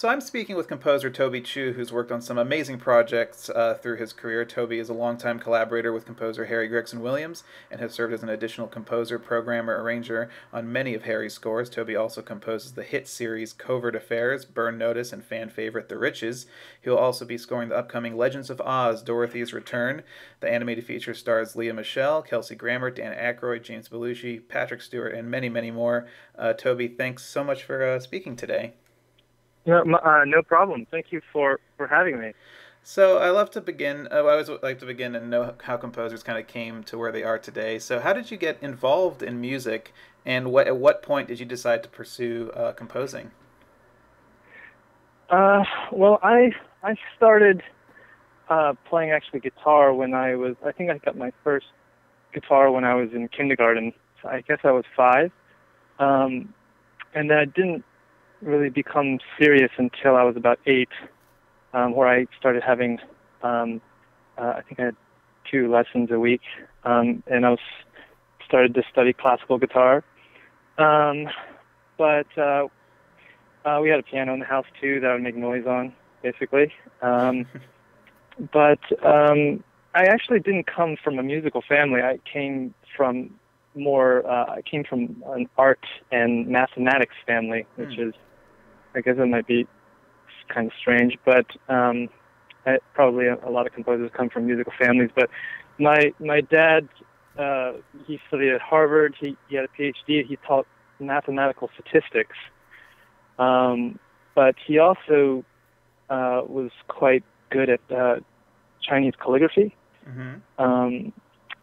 So I'm speaking with composer Toby Chu, who's worked on some amazing projects uh, through his career. Toby is a longtime collaborator with composer Harry Gregson Williams and has served as an additional composer, programmer, arranger on many of Harry's scores. Toby also composes the hit series Covert Affairs, Burn Notice, and fan favorite The Riches. He'll also be scoring the upcoming Legends of Oz, Dorothy's Return. The animated feature stars Lea Michele, Kelsey Grammer, Dan Aykroyd, James Belushi, Patrick Stewart, and many, many more. Uh, Toby, thanks so much for uh, speaking today. No, uh, no problem. Thank you for, for having me. So I love to begin. Uh, I always like to begin and know how composers kind of came to where they are today. So how did you get involved in music, and what at what point did you decide to pursue uh, composing? Uh, well, I I started uh, playing actually guitar when I was. I think I got my first guitar when I was in kindergarten. So I guess I was five, um, and then I didn't really become serious until I was about eight, um, where I started having, um, uh, I think I had two lessons a week, um, and I was started to study classical guitar. Um, but uh, uh, we had a piano in the house too that I would make noise on, basically. Um, but um, I actually didn't come from a musical family. I came from more. Uh, I came from an art and mathematics family, which mm. is I guess it might be kind of strange, but um, I, probably a, a lot of composers come from musical families. But my my dad, uh, he studied at Harvard. He, he had a PhD. He taught mathematical statistics, um, but he also uh, was quite good at uh, Chinese calligraphy. Mm-hmm. Um,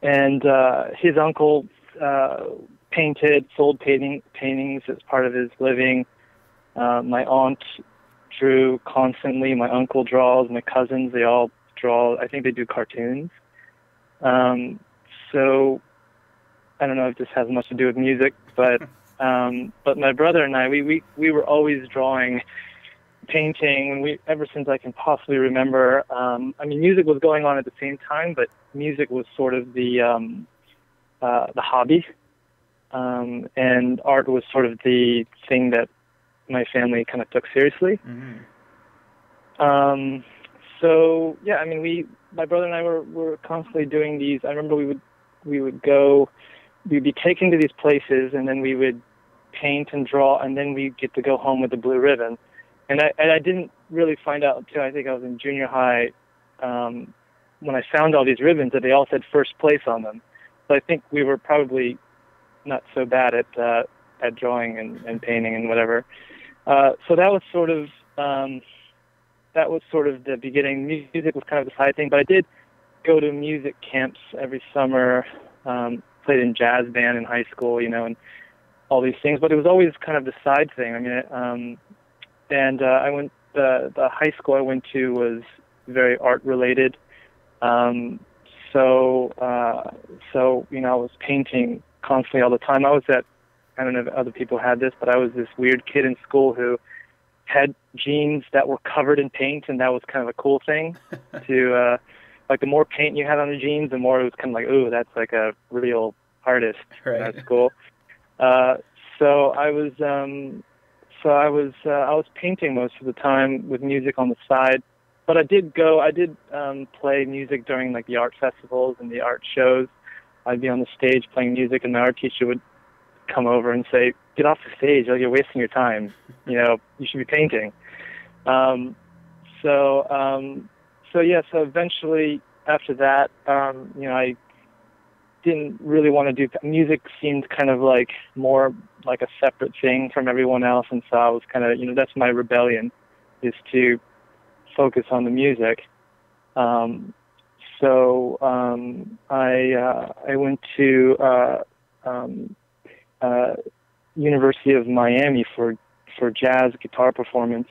and uh, his uncle uh, painted, sold painting paintings as part of his living. Uh, my aunt drew constantly. My uncle draws. My cousins, they all draw. I think they do cartoons. Um, so I don't know if this has much to do with music, but um, but my brother and I, we we we were always drawing, painting. When we ever since I can possibly remember. Um, I mean, music was going on at the same time, but music was sort of the um, uh, the hobby, um, and art was sort of the thing that my family kind of took seriously. Mm-hmm. Um, so yeah, I mean, we, my brother and I were were constantly doing these. I remember we would we would go, we'd be taken to these places, and then we would paint and draw, and then we get to go home with the blue ribbon. And I and I didn't really find out until I think I was in junior high, um, when I found all these ribbons that they all said first place on them. So I think we were probably not so bad at uh, at drawing and, and painting and whatever. Uh, so that was sort of um, that was sort of the beginning. Music was kind of the side thing, but I did go to music camps every summer. Um, played in jazz band in high school, you know, and all these things. But it was always kind of the side thing. I mean, um, and uh, I went the the high school I went to was very art related. Um, so uh, so you know, I was painting constantly all the time. I was at I don't know if other people had this, but I was this weird kid in school who had jeans that were covered in paint, and that was kind of a cool thing. to uh, like the more paint you had on the jeans, the more it was kind of like, ooh, that's like a real artist right. at school. Uh, so I was, um, so I was, uh, I was painting most of the time with music on the side. But I did go, I did um, play music during like the art festivals and the art shows. I'd be on the stage playing music, and my art teacher would come over and say, "Get off the stage! Like you're wasting your time. You know, you should be painting." Um, so, um, so yeah. So eventually, after that, um, you know, I didn't really want to do music. Seemed kind of like more like a separate thing from everyone else, and so I was kind of, you know, that's my rebellion, is to focus on the music. Um, so um, I uh, I went to uh, um, uh, University of Miami for for jazz guitar performance.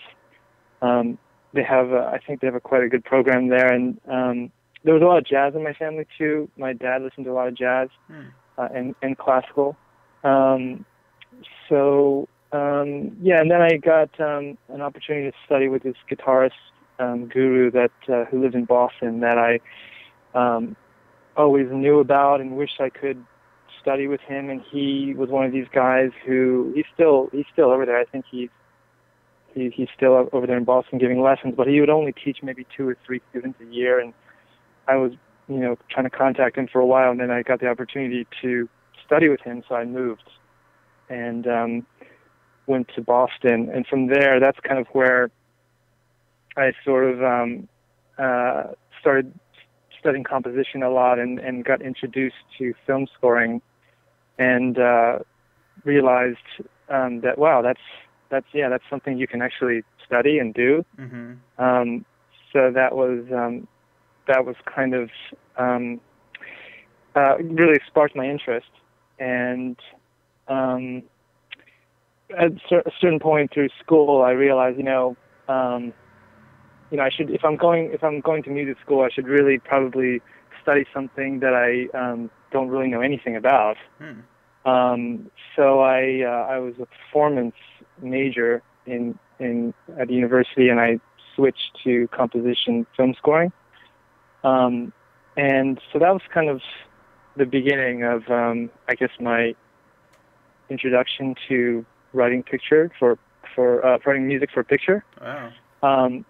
Um, they have, a, I think they have a quite a good program there, and um, there was a lot of jazz in my family too. My dad listened to a lot of jazz hmm. uh, and and classical. Um, so um, yeah, and then I got um, an opportunity to study with this guitarist um, guru that uh, who lives in Boston that I um, always knew about and wished I could study with him, and he was one of these guys who he's still he's still over there. I think he's he, he's still over there in Boston giving lessons, but he would only teach maybe two or three students a year. And I was, you know, trying to contact him for a while, and then I got the opportunity to study with him, so I moved and um, went to Boston. And from there, that's kind of where I sort of um, uh, started studying composition a lot and, and got introduced to film scoring and uh, realized um, that wow, that's that's yeah, that's something you can actually study and do. Mm-hmm. Um, so that was um, that was kind of um, uh, really sparked my interest, and um, at a certain point through school, I realized, you know, um, you know, I should if I'm going if I'm going to music school, I should really probably study something that I um, don't really know anything about. Hmm. Um, so I uh, I was a performance major in in at the university, and I switched to composition film scoring. Um, and so that was kind of the beginning of um, I guess my introduction to writing picture for for uh, writing music for picture. Wow. Um,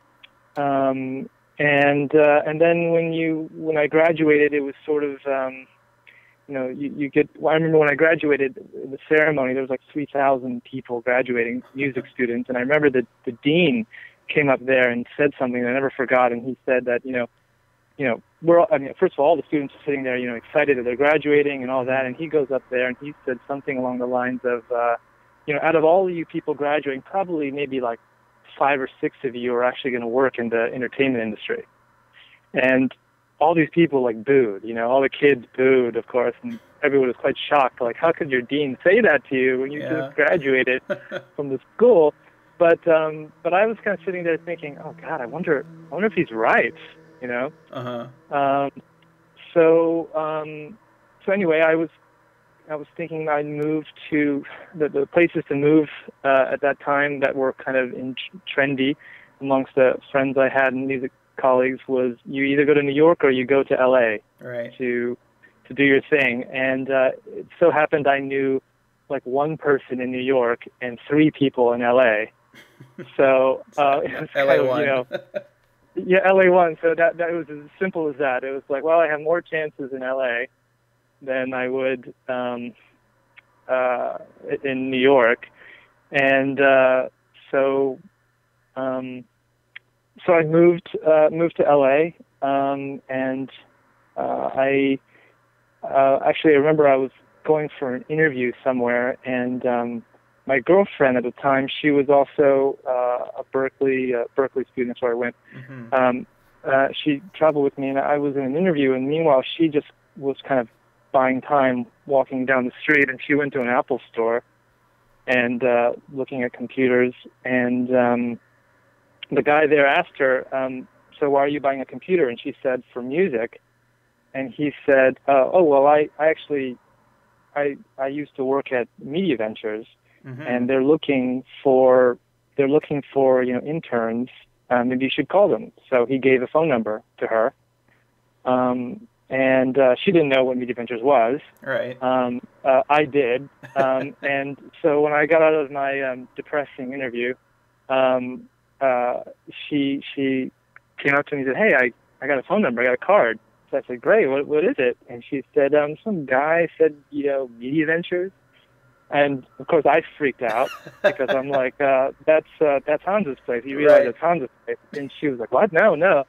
um, and uh, and then when you when I graduated, it was sort of um, you know you, you get. Well, I remember when I graduated, the ceremony there was like three thousand people graduating, music students, and I remember that the dean came up there and said something I never forgot, and he said that you know you know we're all, I mean first of all all the students are sitting there you know excited that they're graduating and all that, and he goes up there and he said something along the lines of uh, you know out of all of you people graduating, probably maybe like five or six of you are actually going to work in the entertainment industry. And all these people like booed, you know, all the kids booed, of course, and everyone was quite shocked. Like, how could your dean say that to you when you Yeah. just graduated from the school? But um, but I was kind of sitting there thinking, oh God, I wonder, I wonder if he's right, you know. Uh huh. Um, so um, so anyway, I was I was thinking I'd move to the, the places to move uh, at that time that were kind of in trendy amongst the friends I had and music colleagues was you either go to New York or you go to LA Right. to to do your thing. And uh, it so happened I knew like one person in New York and three people in LA. So uh, it was kind LA of, one. you know, yeah, LA one. So that that was as simple as that. It was like, well, I have more chances in LA than I would um, uh, in New York, and uh, so um, so I moved uh, moved to LA, um, and uh, I uh, actually I remember I was going for an interview somewhere, and um, my girlfriend at the time she was also uh, a Berklee uh, Berklee student, so I went hmm um, uh, she traveled with me, and I was in an interview. And meanwhile, she just was kind of buying time, walking down the street, and she went to an Apple store and uh, looking at computers. And um, the guy there asked her, um, "So why are you buying a computer?" And she said, "For music." And he said, uh, "Oh well, I, I actually, I I used to work at Media Ventures, hmm and they're looking for they're looking for you know interns. Uh, maybe you should call them. So he gave a phone number to her, um, and uh, she didn't know what Media Ventures was. Right. Um, uh, I did, um, and so when I got out of my um, depressing interview, um, uh, she she came up to me and said, "Hey, I I got a phone number. I got a card." So I said, "Great. What what is it?" And she said, um, "Some guy said, you know, Media Ventures." And of course, I freaked out because I'm like, uh, "That's uh, that's Hans's place." You realize Right. it's Hans's place, and she was like, "What? No, no."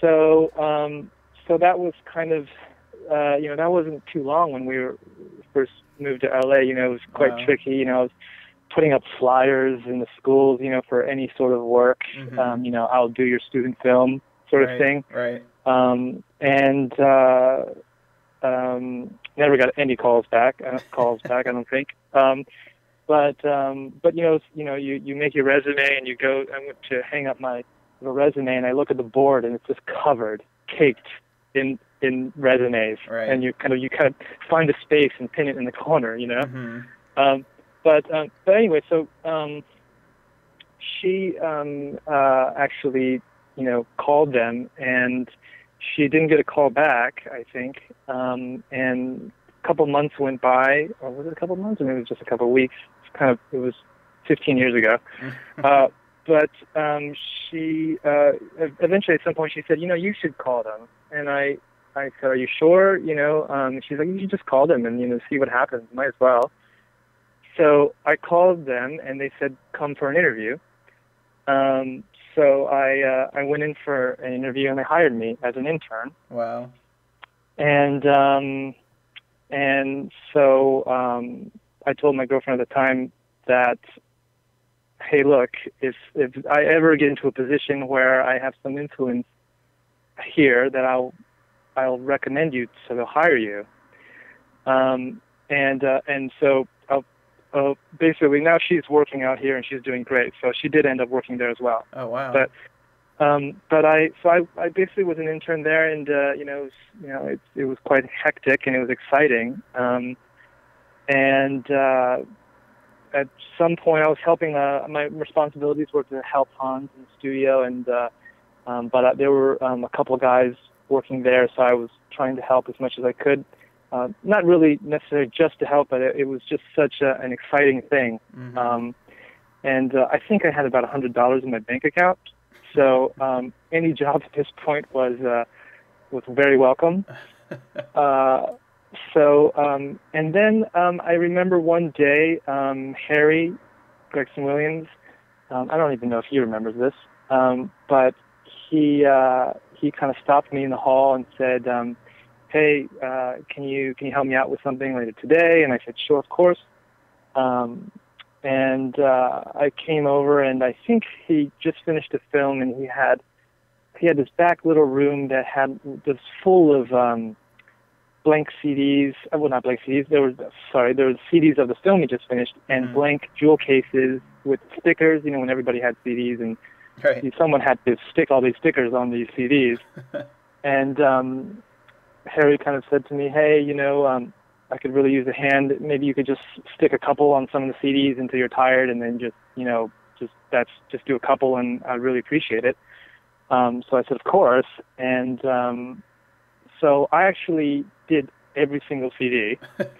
So um, so that was kind of uh, you know that wasn't too long when we were first moved to LA. You know, it was quite Wow. tricky. You know, I was putting up flyers in the schools. You know, for any sort of work. Mhm. Um, you know, I'll do your student film sort of thing. Right. Um, and uh, um, never got any calls back. Uh, calls back, I don't think. Um, but um, but you know, you know, you you make your resume and you go. I went to hang up my resume and I look at the board and it's just covered, caked in in resumes. Right. And you kind of you kind of find a space and pin it in the corner, you know. hmm Um, but um, but anyway, so um, she um, uh, actually, you know, called them, and she didn't get a call back. I think, um, and a couple months went by, or was it a couple months? Or maybe it was just a couple weeks. It's kind of it was 15 years ago. uh, but um, she uh, eventually at some point she said, you know, you should call them. And I I said, are you sure? You know, um, she's like, you should just call them and you know see what happens. Might as well. So I called them and they said, come for an interview. Um, so I uh, I went in for an interview and they hired me as an intern. Wow. And um, and so um, I told my girlfriend at the time that, hey, look, if if I ever get into a position where I have some influence here, that I'll I'll recommend you so they'll hire you. Um, and uh, and so I'll, uh, basically now she's working out here and she's doing great. So she did end up working there as well. Oh wow! But um, but I so I, I basically was an intern there, and uh, you know it was, you know it, it was quite hectic and it was exciting. Um, and uh, at some point, I was helping. Uh, my responsibilities were to help Hans in the studio, and uh, um, but uh, there were um, a couple of guys working there, so I was trying to help as much as I could. Uh, not really necessarily just to help, but it, it was just such a, an exciting thing. Mhm. Um, and uh, I think I had about a hundred dollars in my bank account. So um, any job at this point was uh, was very welcome. Uh, so um, and then um, I remember one day um, Harry Gregson Williams. Um, I don't even know if he remembers this, um, but he uh, he kind of stopped me in the hall and said, um, "Hey, uh, can you can you help me out with something later today?" And I said, "Sure, of course." Um, and uh, I came over, and I think he just finished a film, and he had he had this back little room that had was full of um, blank CDs. Uh, well, not blank CDs. There was sorry, there was CDs of the film he just finished, and Mhm. blank jewel cases with stickers. You know, when everybody had CDs, and Right. someone had to stick all these stickers on these CDs. and um, Harry kind of said to me, "Hey, you know, um, I could really use a hand. Maybe you could just stick a couple on some of the CDs until you're tired, and then just, you know, just that's just do a couple, and I'd really appreciate it." Um, so I said, "Of course." And um, so I actually did every single CD of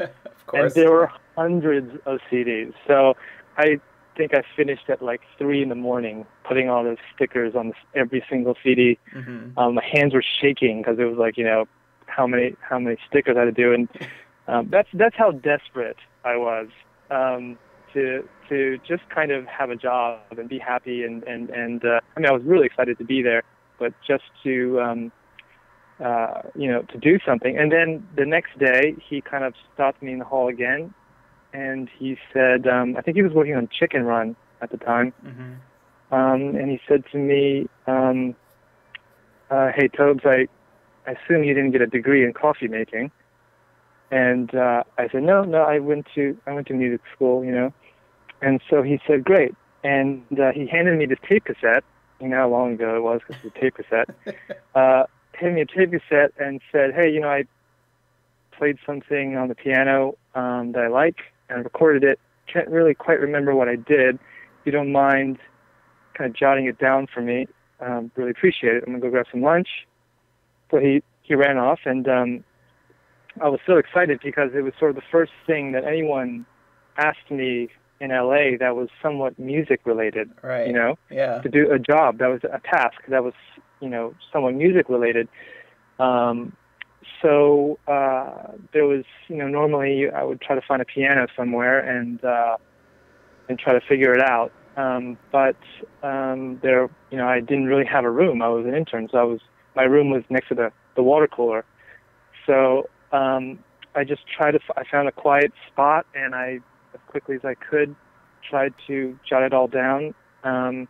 and there were hundreds of CDs. So I think I finished at like three in the morning, putting all those stickers on every single CD. hmm Um, my hands were shaking because it was like you know how many how many stickers I had to do, and um, that's that's how desperate I was um, to to just kind of have a job and be happy and and and uh, I mean I was really excited to be there, but just to um, uh, you know to do something. And then the next day he kind of stopped me in the hall again, and he said um, I think he was working on Chicken Run at the time hmm um, and he said to me, um, uh, "Hey, Tobes, I, I assume you didn't get a degree in coffee making." And uh, I said, "No, no, I went to I went to music school, you know." And so he said, "Great." And uh, he handed me this tape cassette. You know how long ago it was because it was a tape cassette. uh, handed me a tape cassette and said, "Hey, you know, I played something on the piano um, that I like and recorded it. Can't really quite remember what I did. If you don't mind." kind of jotting it down for me. Um, really appreciate it. I'm gonna go grab some lunch. So he he ran off, and um, I was so excited because it was sort of the first thing that anyone asked me in LA that was somewhat music related. Right. You know, Yeah. to do a job that was a task that was you know somewhat music related. Um, so uh, there was you know normally I would try to find a piano somewhere and uh, and try to figure it out. Um, but um, there, you know, I didn't really have a room. I was an intern, so I was my room was next to the the water cooler. So um, I just tried to. I found a quiet spot, and I, as quickly as I could, tried to jot it all down, um,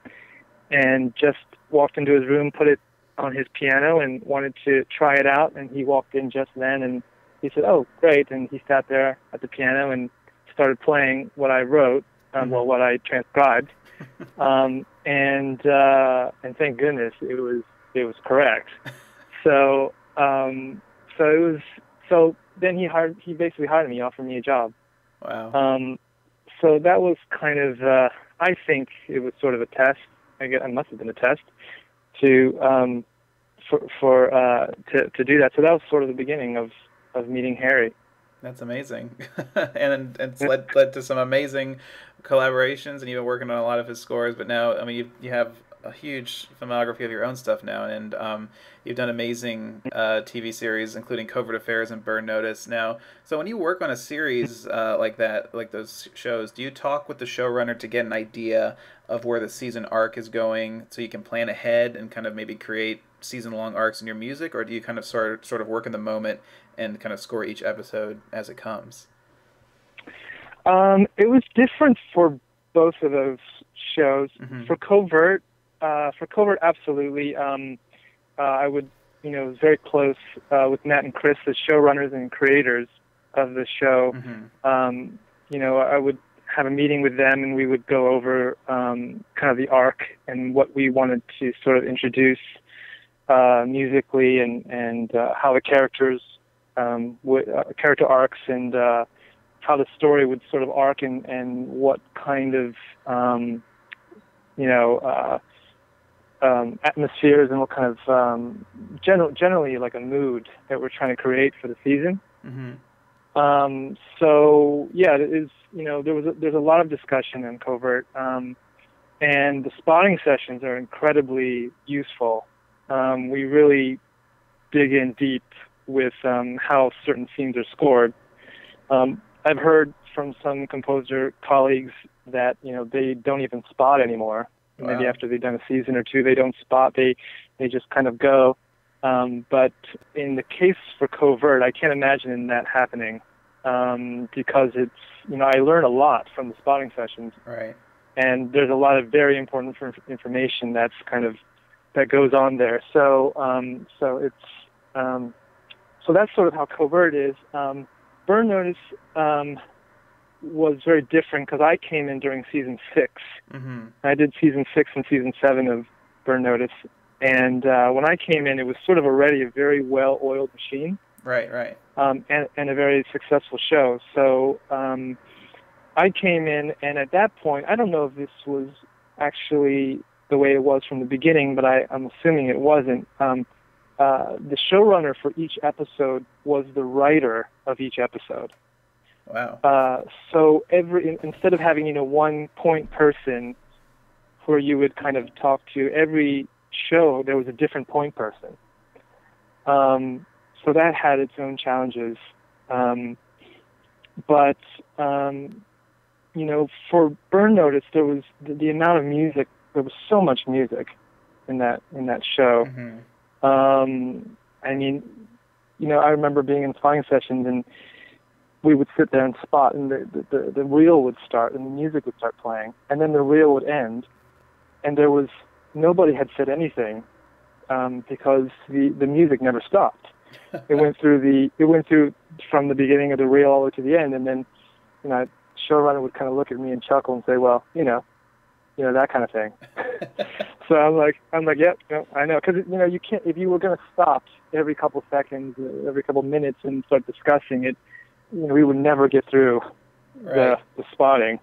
and just walked into his room, put it on his piano, and wanted to try it out. And he walked in just then, and he said, "Oh, great!" And he sat there at the piano and started playing what I wrote, um, well, what I transcribed, um, and uh, and thank goodness it was it was correct. So um, so it was so then he hired he basically hired me, offered me a job. Wow. Um, so that was kind of uh, I think it was sort of a test. I guess it must have been a test to um, for for uh, to to do that. So that was sort of the beginning of of meeting Harry. That's amazing, and and it's led led to some amazing collaborations, and you've been working on a lot of his scores. But now, I mean, you you have a huge filmography of your own stuff now, and um, you've done amazing uh, TV series, including Covert Affairs and Burn Notice. Now, so when you work on a series uh, like that, like those shows, do you talk with the showrunner to get an idea of where the season arc is going, so you can plan ahead and kind of maybe create season-long arcs in your music, or do you kind of sort sort of work in the moment and kind of score each episode as it comes? Um, it was different for both of those shows. Mm-hmm. For Covert, uh, for Covert, absolutely. Um, uh, I would, you know, was very close uh, with Matt and Chris, the showrunners and creators of the show. Mm-hmm. Um, you know, I would have a meeting with them, and we would go over um, kind of the arc and what we wanted to sort of introduce uh, musically, and and uh, how the characters um, would, uh, character arcs and uh, how the story would sort of arc and and what kind of um, you know. Uh, um, atmospheres and what kind of um, general, generally like a mood that we're trying to create for the season. Mm-hmm. Um, so yeah, it is you know there was a, there's a lot of discussion in covert, um, and the spotting sessions are incredibly useful. Um, we really dig in deep with um, how certain scenes are scored. Um, I've heard from some composer colleagues that you know they don't even spot anymore maybe after they've done a season or two they don't spot they they just kind of go um, but in the case for covert i can't imagine that happening um, because it's you know i learn a lot from the spotting sessions. Right. and there's a lot of very important inf- information that's kind of that goes on there. So um, so it's um, so that's sort of how covert is. Um, burn notice um, was very different because i came in during season six. Mm-hmm. I did season six and season seven of Burn Notice, and uh, when I came in, it was sort of already a very well-oiled machine Right. Right. um, and, and a very successful show. So um, I came in, and at that point, I don't know if this was actually the way it was from the beginning, but I, I'm assuming it wasn't. Um, uh, the showrunner for each episode was the writer of each episode. Wow. Uh, so every instead of having you know one point person where you would kind of talk to every show, there was a different point person. Um, so that had its own challenges, um, but um, you know for Burn Notice there was the, the amount of music. There was so much music in that in that show. Mm-hmm. Um, I mean, you know, I remember being in spotting sessions and we would sit there and spot, and the, the the the reel would start, and the music would start playing, and then the reel would end, and there was nobody had said anything um, because the the music never stopped. It went through the it went through from the beginning of the reel all the way to the end, and then you know, showrunner would kind of look at me and chuckle and say, "Well, you know, you know that kind of thing." So I'm like, I'm like, yep, I know, because you know, you can't if you were going to stop every couple seconds, uh, every couple minutes, and start discussing it, you know, we would never get through right. the, the spotting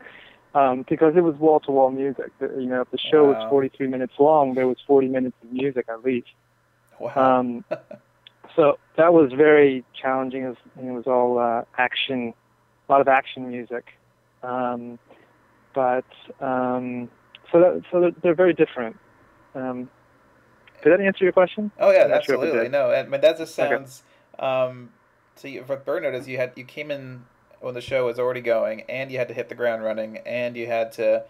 um, because it was wall to wall music. You know, if the show Wow. was 43 minutes long, there was 40 minutes of music at least. Wow. Um, so that was very challenging. It was, it was all uh, action, a lot of action music. Um, but um, so that, so they're, very different. Um, did that answer your question? Oh yeah, I'm sure absolutely. No, I mean that just Okay. sounds. Um, so you, for Burn Notice, you had you came in when the show was already going, and you had to hit the ground running, and you had to,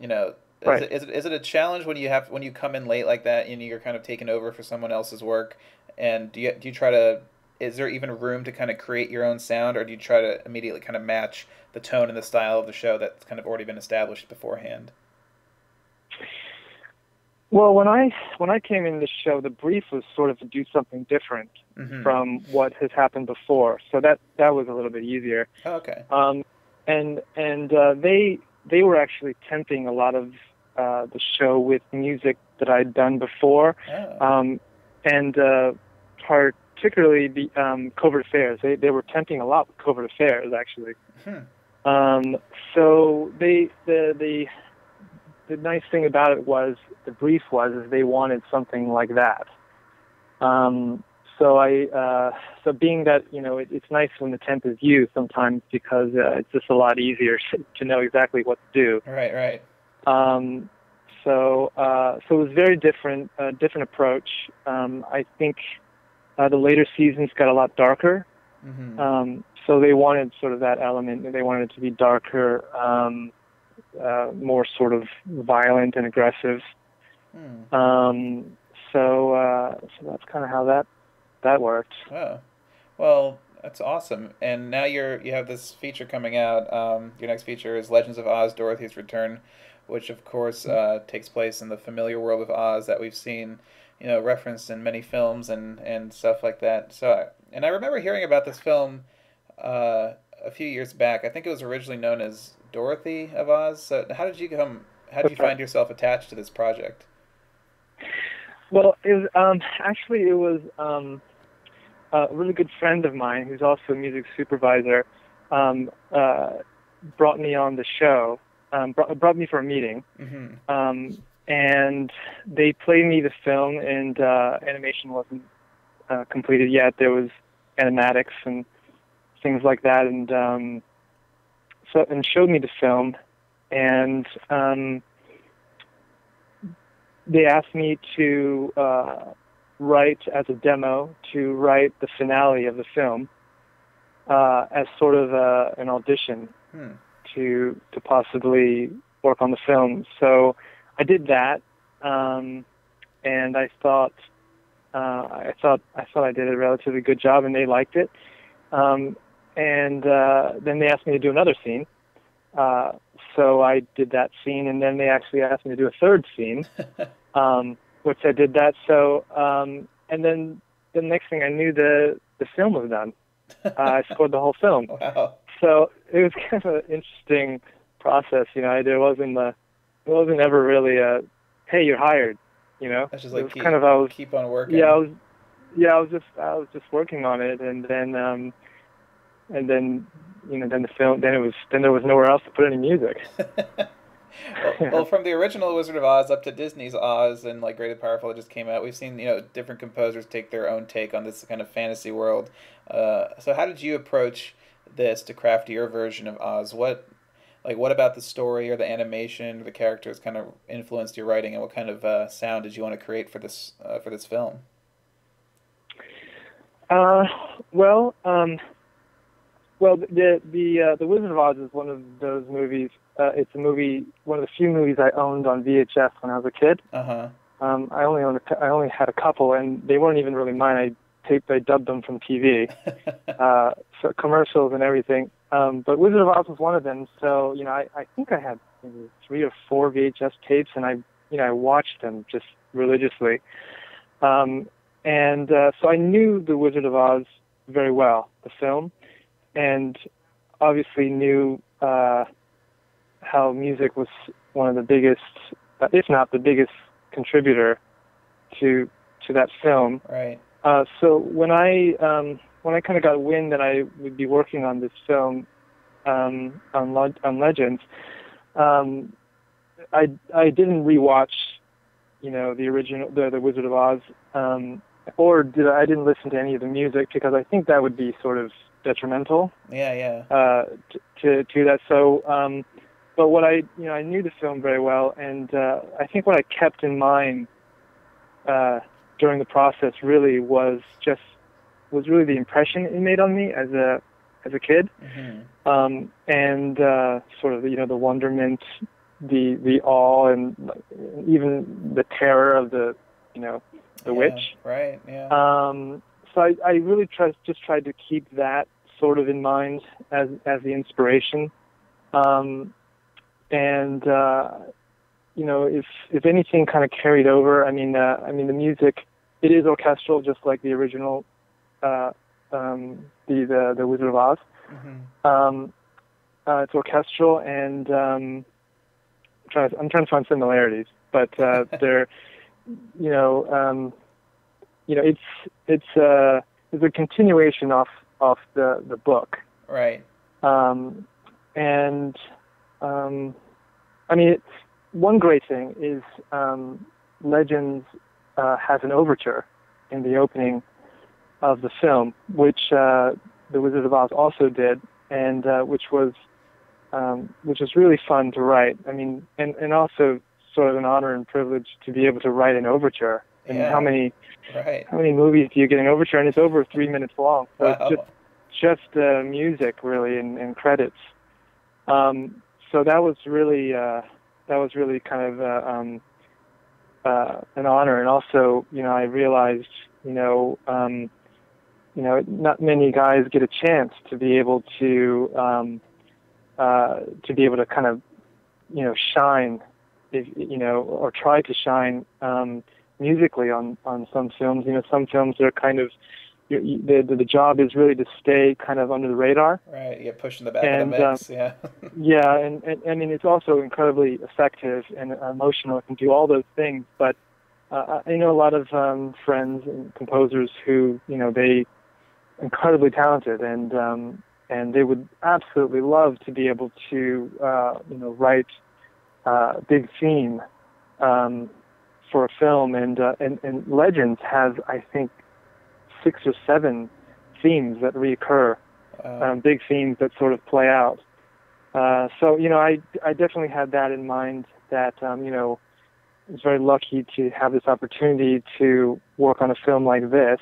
you know, is, it, is it is it a challenge when you have when you come in late like that and you're kind of taking over for someone else's work, and do you do you try to is there even room to kind of create your own sound, or do you try to immediately kind of match the tone and the style of the show that's kind of already been established beforehand? Well, when I when I came in the show, the brief was sort of to do something different Mm-hmm. from what has happened before. So that that was a little bit easier. oh, okay. Um, and and uh, they they were actually temping a lot of uh, the show with music that I'd done before, Oh. um, and uh, particularly the um, Covert Affairs. They they were temping a lot with Covert Affairs actually. Hmm. Um, so they the the the nice thing about it was the brief was is they wanted something like that. Um, so I uh, so being that you know it, it's nice when the tenth is you sometimes because uh, it's just a lot easier to know exactly what to do. Right, right. Um, so uh, so it was very different, uh, different approach. Um, I think uh, the later seasons got a lot darker. Mm-hmm. Um, so they wanted sort of that element. They wanted it to be darker, um, uh, more sort of violent and aggressive. Hmm. Um, so uh, so that's kind of how that that worked. Oh, well, that's awesome. And now you're you have this feature coming out. Um, your next feature is Legends of Oz: Dorothy's Return, which of course uh, takes place in the familiar world of Oz that we've seen, you know, referenced in many films and and stuff like that. So, and I remember hearing about this film uh, a few years back. I think it was originally known as Dorothy of Oz. So, how did you come? How did you find yourself attached to this project? Well, it was, um, actually it was um, a really good friend of mine who's also a music supervisor um, uh, brought me on the show. Um, brought, brought me for a meeting, Mm-hmm. um, and they played me the film, and uh, animation wasn't uh, completed yet. There was animatics and things like that, and um, so and showed me the film, and um, they asked me to uh, write as a demo to write the finale of the film uh, as sort of uh, an audition Hmm. to to possibly work on the film. So I did that, um, and I thought uh, I thought I thought I did a relatively good job, and they liked it. Um, and uh, then they asked me to do another scene. Uh, so I did that scene, and then they actually asked me to do a third scene, um, which I did that. So um, and then the next thing I knew, the the film was done. Uh, I scored the whole film wow. so it was kind of an interesting process. You know, there wasn't a, it wasn't ever really a, hey, you're hired. You know, That's just it like keep, kind of I was, keep on working. yeah, I was, yeah, I was just, I was just working on it, and then, um, and then, you know, then the film, then it was, then there was nowhere else to put any music. well, well, from the original Wizard of Oz up to Disney's Oz and like Great and Powerful that just came out, we've seen you know different composers take their own take on this kind of fantasy world. Uh, so how did you approach this to craft your version of Oz? What like what about the story or the animation the characters kind of influenced your writing, and what kind of uh, sound did you want to create for this uh, for this film? Uh, well, um, well, the the uh, the Wizard of Oz is one of those movies. Uh, it's a movie, one of the few movies I owned on VHS when I was a kid. Uh huh. Um, I only owned a, I only had a couple, and they weren't even really mine. I taped, I dubbed them from TV, uh, so commercials and everything. Um, but Wizard of Oz was one of them. So you know, I, I think I had maybe three or four VHS tapes, and I you know I watched them just religiously. Um, and uh, so I knew the Wizard of Oz very well, the film, and obviously knew uh, how music was one of the biggest, if not the biggest, contributor to to that film. right. Uh, so when I um, when I kind of got wind that I would be working on this film um, on on Legends, um, I I didn't rewatch, you know, the original the the Wizard of Oz, um, or did I, I didn't listen to any of the music because I think that would be sort of detrimental Yeah, yeah. uh, t- to to that. So, um, but what I you know I knew the film very well, and uh, I think what I kept in mind uh, during the process really was just was really the impression it made on me as a as a kid, hmm um, and uh, sort of you know the wonderment, the the awe, and even the terror of the you know the yeah, witch. Right. Yeah. Um, so I, I really try, just tried to keep that sort of in mind as as the inspiration. Um, and uh, you know, if if anything kind of carried over, I mean, uh, I mean the music, it is orchestral, just like the original, uh, um, the, the the Wizard of Oz. hmm Um, uh, it's orchestral, and um, I'm trying to, I'm trying to find similarities, but uh, they're, you know, um, you know, it's it's uh, it's a continuation off off the the book, Right. um, and um, I mean, it's, one great thing is um, Legends uh, has an overture in the opening of the film, which uh, The Wizard of Oz also did, and uh, which was um, which was really fun to write. I mean, and and also sort of an honor and privilege to be able to write an overture. And Yeah. how many Right. how many movies do you get an overture? And it's over three minutes long. So Wow. it's just just uh, music really and, and credits. Um, so that was really uh, that was really kind of uh, um, uh, an honor, and also you know I realized you know um, you know not many guys get a chance to be able to um, uh, to be able to kind of you know shine if, you know or try to shine um, musically on on some films. You know some films are kind of the the job is really to stay kind of under the radar. Right. You get pushed in the back And, of the mix. yeah. Yeah, and, and I mean it's also incredibly effective and emotional. It can do all those things. But uh, I know a lot of um, friends and composers who you know they incredibly talented and um, and they would absolutely love to be able to uh, you know write uh, a big theme um, for a film. And, uh, and and Legends has I think six or seven themes that reoccur Wow. um, big themes that sort of play out. Uh, so you know, I I definitely had that in mind. That um, you know, I was very lucky to have this opportunity to work on a film like this,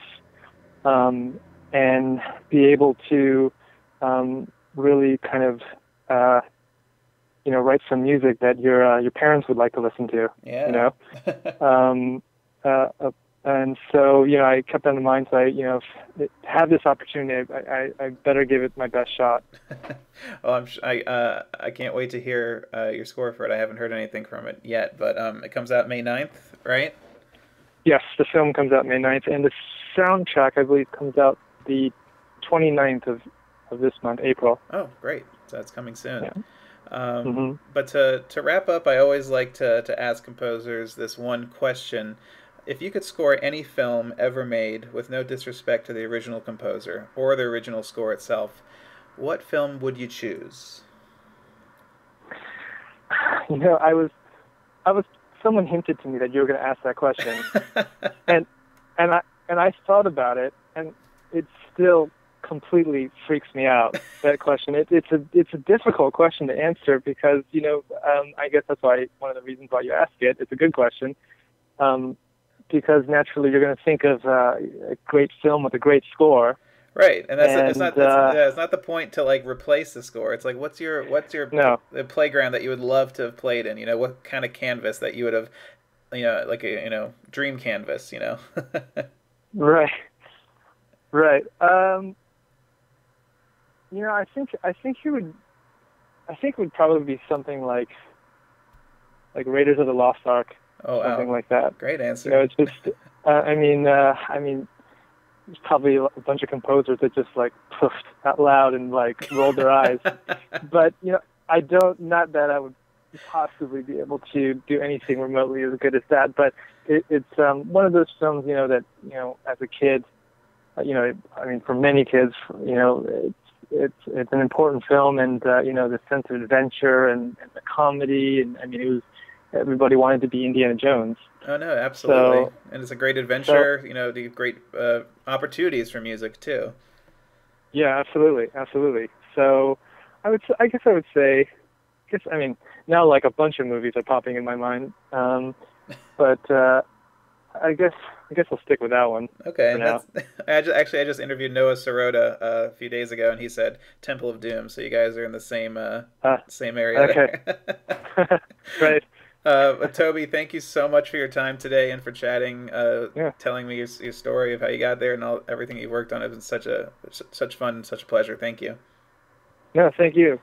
um, and be able to um, really kind of uh, you know write some music that your uh, your parents would like to listen to. yeah. You know, um, uh, uh, and so you know I kept that in mind. So I you know have this opportunity. I, I, I better give it my best shot. well, I'm sh- I uh, I can't wait to hear uh, your score for it. I haven't heard anything from it yet, but um, it comes out May 9th, right? Yes, the film comes out May 9th, and the soundtrack I believe comes out the 29th of of this month, April. Oh, great! So it's coming soon. Yeah. Um, hmm But to to wrap up, I always like to to ask composers this one question: If you could score any film ever made, with no disrespect to the original composer or the original score itself, what film would you choose? You know, I was I was someone hinted to me that you were going to ask that question. and and I and I thought about it, and it still completely freaks me out. That question. It, it's a it's a difficult question to answer because you know um, I guess that's why one of the reasons why you ask it. It's a good question. Um, because naturally you're going to think of uh, a great film with a great score. Right, and that's it's not that's, uh, yeah, it's not the point to like replace the score. It's like what's your what's your No. the playground that you would love to have played in? You know, what kind of canvas that you would have, you know, like a you know dream canvas. You know. Right. Right. Um, you know, I think I think he would. I think it would probably be something like, like Raiders of the Lost Ark, oh something wow, like that. great answer. You know, it's just. Uh, I mean, uh, I mean, there's probably a bunch of composers that just like poofed out loud and like rolled their eyes. But you know, I don't. Not that I would possibly be able to do anything remotely as good as that. But it, it's um, one of those films, you know, that you know, as a kid, uh, you know, I mean, for many kids, you know, it's it's it's an important film, and uh, you know, the sense of adventure and, and the comedy, and I mean, it was everybody wanted to be Indiana Jones. Oh no, absolutely, So- and it's a great adventure. you know, the great uh, opportunities for music too. Yeah, absolutely, absolutely. So, I would, I guess, I would say, I guess, I mean, now like a bunch of movies are popping in my mind, um, but uh, I guess, I guess I'll stick with that one. Okay, I just, actually I just interviewed Noah Sirota uh, a few days ago, and he said Temple of Doom. So you guys are in the same uh, Ah, same area. okay. right. Uh, but Toby, thank you so much for your time today and for chatting, uh, Yeah. telling me your, your story of how you got there and all everything you worked on. It's been such a such fun, and such a pleasure. Thank you. No, thank you.